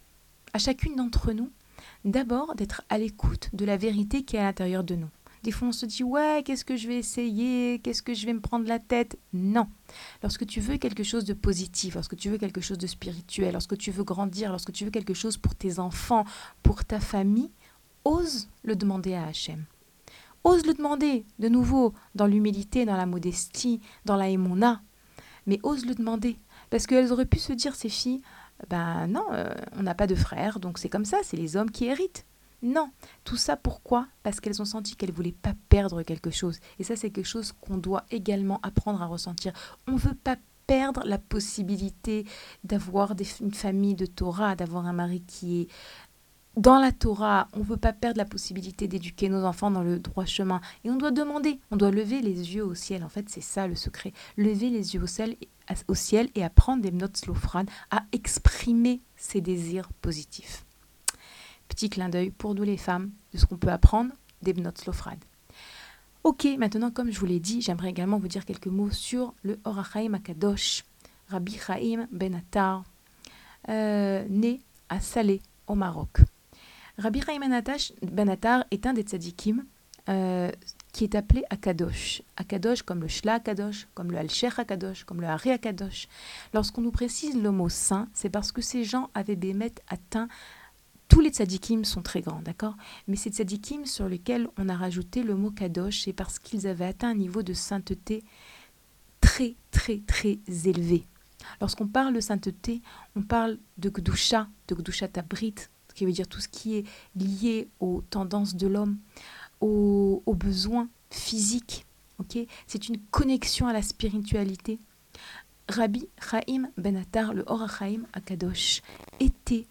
à chacune d'entre nous, d'abord d'être à l'écoute de la vérité qui est à l'intérieur de nous. Des fois, on se dit Ouais, qu'est-ce que je vais essayer? Qu'est-ce que je vais me prendre la tête? Non. Lorsque tu veux quelque chose de positif, lorsque tu veux quelque chose de spirituel, lorsque tu veux grandir, lorsque tu veux quelque chose pour tes enfants, pour ta famille, ose le demander à Hachem. Ose le demander, de nouveau, dans l'humilité, dans la modestie, dans la émona. Mais ose le demander. Parce qu'elles auraient pu se dire, ces filles, ben non, euh, on n'a pas de frères, donc c'est comme ça, c'est les hommes qui héritent. Non, tout ça pourquoi? Parce qu'elles ont senti qu'elles ne voulaient pas perdre quelque chose. Et ça, c'est quelque chose qu'on doit également apprendre à ressentir. On ne veut pas perdre la possibilité d'avoir une famille de Torah, d'avoir un mari qui est dans la Torah. On ne veut pas perdre la possibilité d'éduquer nos enfants dans le droit chemin. Et on doit demander, on doit lever les yeux au ciel. En fait, c'est ça le secret. Lever les yeux au ciel, et apprendre des notes slowfran à exprimer ses désirs positifs. Petit clin d'œil pour nous les femmes de ce qu'on peut apprendre des notes Lofrad. Ok, maintenant, comme je vous l'ai dit, j'aimerais également vous dire quelques mots sur le Orachaim Akadosh, Rabbi Chaim Ben Attar, euh, né à Salé, au Maroc. Rabbi Chaim Ben Attar est un des tzadikim euh, qui est appelé Akadosh. Akadosh comme le Shla Akadosh, comme le Alcher Akadosh, comme le Hari Akadosh. Lorsqu'on nous précise le mot saint, c'est parce que ces gens avaient Bémet atteint tous les tzadikim sont très grands, d'accord? Mais ces tzadikim sur lesquels on a rajouté le mot kadosh, c'est parce qu'ils avaient atteint un niveau de sainteté très, très, très élevé. Lorsqu'on parle de sainteté, on parle de gdusha, de gdusha tabrit, qui veut dire tout ce qui est lié aux tendances de l'homme, aux, besoins physiques. C'est une connexion à la spiritualité. Rabbi Chaim Ben Attar, le Hor Chaim Akadosh, était,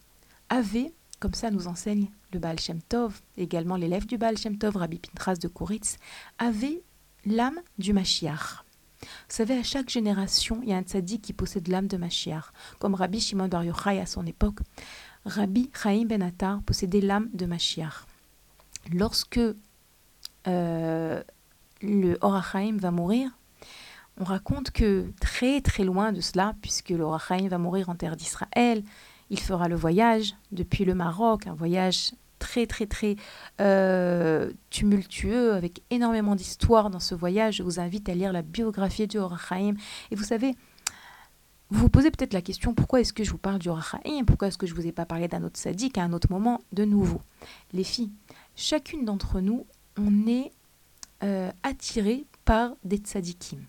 avait comme ça nous enseigne le Baal Shem Tov, également l'élève du Baal Shem Tov, Rabbi Pintras de Kouritz, avait l'âme du Mashiach. Vous savez, à chaque génération, il y a un tzaddik qui possède l'âme de Mashiach, comme Rabbi Shimon Bar Yochai à son époque. Rabbi Chaim Ben Attar possédait l'âme de Mashiach. Lorsque euh, le Horachaim va mourir, on raconte que très très loin de cela, puisque le Horachaim va mourir en terre d'Israël, il fera le voyage depuis le Maroc, un voyage très très très euh, tumultueux, avec énormément d'histoires dans ce voyage. Je vous invite à lire la biographie du Horachaim. Et vous savez, vous vous posez peut-être la question, pourquoi est-ce que je vous parle du Horachaim Pourquoi est-ce que je ne vous ai pas parlé d'un autre sadique à un autre moment de nouveau? Les filles, chacune d'entre nous, on est euh, attiré par des tzadikim.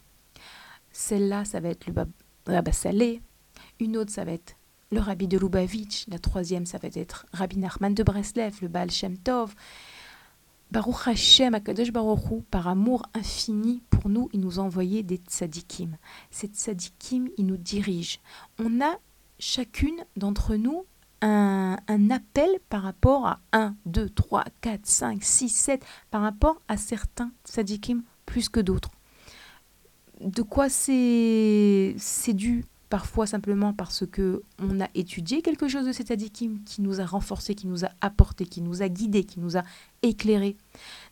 Celle-là, ça va être le Rabba Saleh. Une autre, ça va être le rabbi de Lubavitch, la troisième, ça va être Rabbi Nachman de Breslev, le Baal Shem Tov. Baruch Hashem, Akadosh Baruch par amour infini pour nous, il nous a envoyé des tzadikim. Ces tzadikim, ils nous dirigent. On a chacune d'entre nous un, un, appel par rapport à 1, 2, 3, 4, 5, 6, 7, par rapport à certains tzadikim plus que d'autres. De quoi c'est dû parfois simplement parce que on a étudié quelque chose de cet adikim qui nous a renforcé, qui nous a apporté, qui nous a guidé, qui nous a éclairé.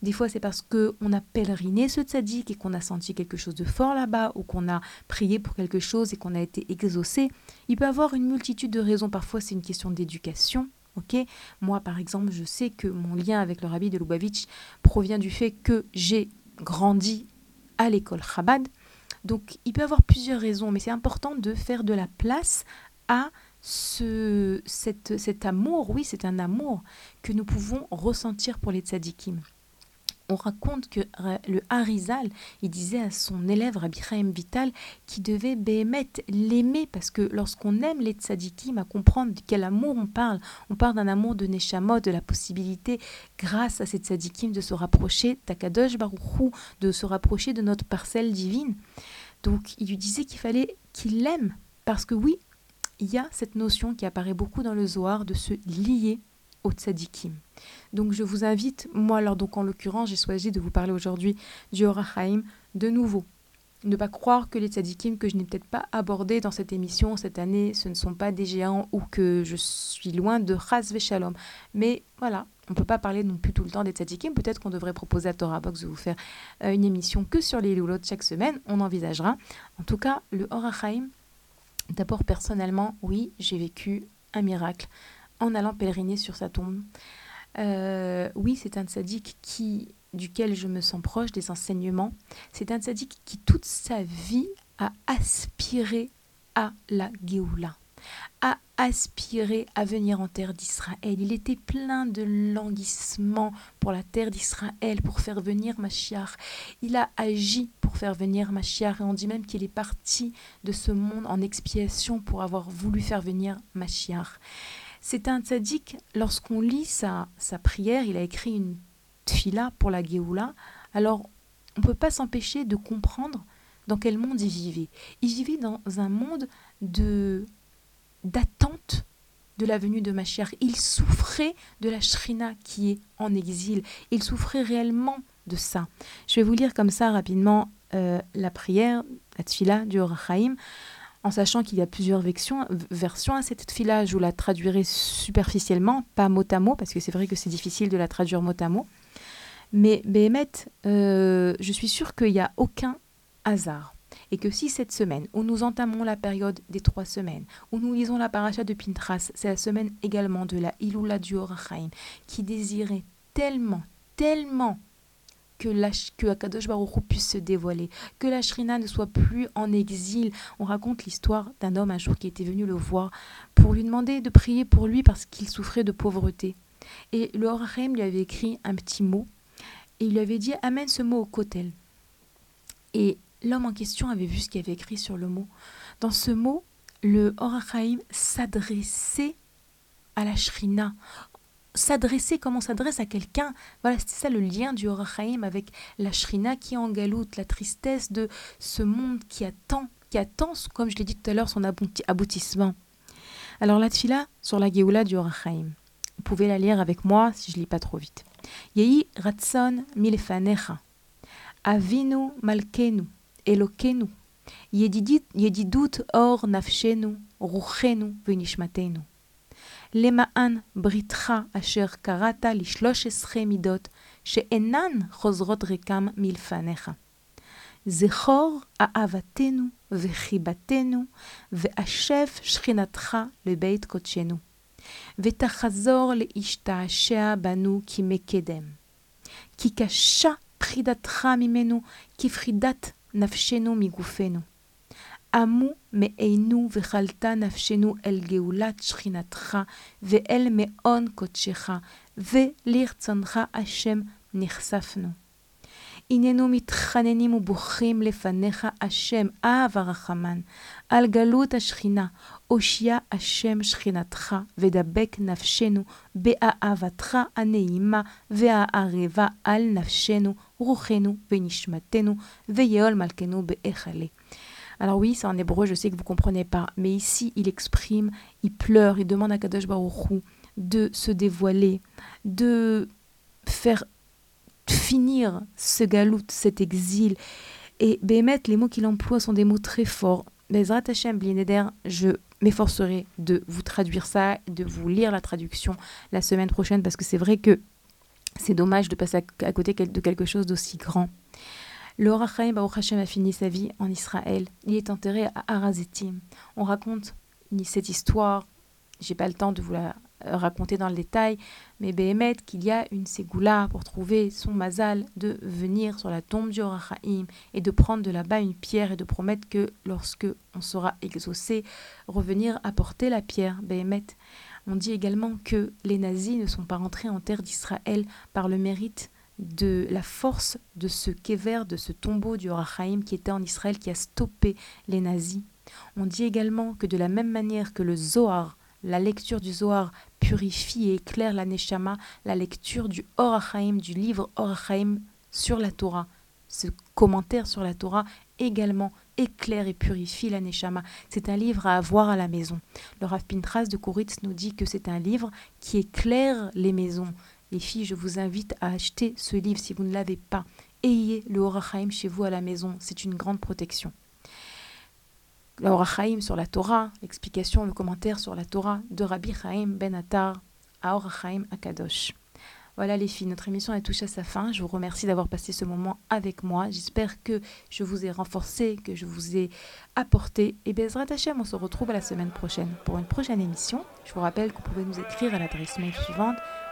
Des fois, c'est parce que on a pèleriné ce tzaddik et qu'on a senti quelque chose de fort là-bas ou qu'on a prié pour quelque chose et qu'on a été exaucé. Il peut avoir une multitude de raisons. Parfois, c'est une question d'éducation. Ok, moi par exemple, je sais que mon lien avec le rabbi de Lubavitch provient du fait que j'ai grandi à l'école Chabad donc il peut y avoir plusieurs raisons, mais c'est important de faire de la place à ce, cet amour, oui, c'est un amour que nous pouvons ressentir pour les tzadikim on raconte que le Harizal, il disait à son élève Rabbi Chaim Vital qu'il devait bémettre l'aimer parce que lorsqu'on aime les tzadikim, à comprendre de quel amour on parle, on parle d'un amour de Neshamot, de la possibilité, grâce à ces tzadikim, de se rapprocher d'Akadosh Baruchou, de se rapprocher de notre parcelle divine. Donc il lui disait qu'il fallait qu'il l'aime parce que oui, il y a cette notion qui apparaît beaucoup dans le Zohar de se lier au tzadikim. Donc je vous invite, moi alors donc en l'occurrence j'ai choisi de vous parler aujourd'hui du Horachaim de nouveau. ne pas croire que les tzadikim que je n'ai peut-être pas abordés dans cette émission cette année, ce ne sont pas des géants ou que je suis loin de Chaz Shalom. Mais voilà, on ne peut pas parler non plus tout le temps des tzadikim. Peut-être qu'on devrait proposer à Torah Box de vous faire euh, une émission que sur les loulots chaque semaine. On envisagera. En tout cas, le Horachaim, d'abord personnellement, oui, j'ai vécu un miracle en allant pèleriner sur sa tombe. Euh, oui, c'est un tzaddik qui duquel je me sens proche, des enseignements. C'est un tzaddik qui toute sa vie a aspiré à la Géoula, a aspiré à venir en terre d'Israël. Il était plein de languissement pour la terre d'Israël, pour faire venir Machiar. Il a agi pour faire venir Machiar et on dit même qu'il est parti de ce monde en expiation pour avoir voulu faire venir Machiar. C'est un tzaddik, lorsqu'on lit sa, sa prière, il a écrit une fila pour la Géoula, alors on ne peut pas s'empêcher de comprendre dans quel monde il vivait. Il vivait dans un monde de d'attente de la venue de Mashiach. Il souffrait de la Shrina qui est en exil. Il souffrait réellement de ça. Je vais vous lire comme ça rapidement euh, la prière, la tfila du Orachaim, en sachant qu'il y a plusieurs versions, à cette tfila. Je vous la traduirai superficiellement, pas mot à mot, parce que c'est vrai que c'est difficile de la traduire mot à mot. Mais Béhémet, euh, je suis sûre qu'il n'y a aucun hasard. Et que si cette semaine, où nous entamons la période des trois semaines, où nous lisons la paracha de Pintras, c'est la semaine également de la Ilula du Orachaim, qui désirait tellement, tellement que, la, que Akadosh Baruch puisse se dévoiler, que la Shrina ne soit plus en exil. On raconte l'histoire d'un homme un jour qui était venu le voir pour lui demander de prier pour lui parce qu'il souffrait de pauvreté. Et le Orachaim lui avait écrit un petit mot et il lui avait dit Amène ce mot au kotel. Et l'homme en question avait vu ce qu'il avait écrit sur le mot. Dans ce mot, le Horachaim s'adressait à la Shrina. S'adresser comme on s'adresse à quelqu'un. Voilà, c'était ça le lien du Horachaim avec la Shrina qui en galoute, la tristesse de ce monde qui attend, qui attend, comme je l'ai dit tout à l'heure, son aboutissement. Alors la tfila sur la Géoula du Horachaim. Vous pouvez la lire avec moi si je lis pas trop vite. Yehi ratson milfanecha. Avinu malkenu, elokenu. Yedidut or nafshenu, ruchenu v'nishmatenu. למען בריתך אשר קראת לשלוש עשרה מידות שאינן חוזרות ריקם מלפניך. זכור אהבתנו וחיבתנו, ואשב שכינתך לבית קודשנו. ותחזור להשתעשע בנו כמקדם. כי קשה פחידתך ממנו כפחידת נפשנו מגופנו. עמו מעינו וחלתה נפשנו אל גאולת שכינתך ואל מעון קודשך, ולרצונך השם נחשפנו. הננו מתחננים ובוכים לפניך השם, אב הרחמן, על גלות השכינה, הושיע השם שכינתך, ודבק נפשנו באהבתך הנעימה והערבה על נפשנו, רוחנו ונשמתנו, ויעול מלכנו בהיכלה. Alors oui, c'est en hébreu, je sais que vous ne comprenez pas, mais ici il exprime, il pleure, il demande à Kadosh Baruch de se dévoiler, de faire finir ce galout, cet exil. Et Bémet, les mots qu'il emploie sont des mots très forts. Bezrat Hashem Blineder, je m'efforcerai de vous traduire ça, de vous lire la traduction la semaine prochaine, parce que c'est vrai que c'est dommage de passer à côté de quelque chose d'aussi grand. Le Rachaim Baruch Hashem a fini sa vie en Israël. Il est enterré à Arazetim. On raconte cette histoire. J'ai pas le temps de vous la euh, raconter dans le détail, mais Béhémet qu'il y a une ségoula pour trouver son mazal de venir sur la tombe du Rachaim et de prendre de là-bas une pierre et de promettre que lorsque on sera exaucé, revenir apporter la pierre, Béhémet. On dit également que les nazis ne sont pas rentrés en terre d'Israël par le mérite de la force de ce kéver, de ce tombeau du Rachaim qui était en Israël, qui a stoppé les nazis. On dit également que de la même manière que le Zohar, la lecture du Zohar purifie et éclaire la Neshama, la lecture du Orachaim, du livre Orachaim sur la Torah. Ce commentaire sur la Torah également éclaire et purifie la Neshama. C'est un livre à avoir à la maison. Le Rav Pintras de Koritz nous dit que c'est un livre qui éclaire les maisons. Les filles, je vous invite à acheter ce livre si vous ne l'avez pas. ayez le Horachaim chez vous à la maison, c'est une grande protection. Le Horachaim sur la Torah, l'explication, le commentaire sur la Torah de Rabbi Chaim Ben Attar à Horachaim Akadosh. Voilà les filles, notre émission est touchée à sa fin. Je vous remercie d'avoir passé ce moment avec moi. J'espère que je vous ai renforcé, que je vous ai apporté. Et Bezrat Hachem, on se retrouve la semaine prochaine pour une prochaine émission. Je vous rappelle que vous pouvez nous écrire à l'adresse mail suivante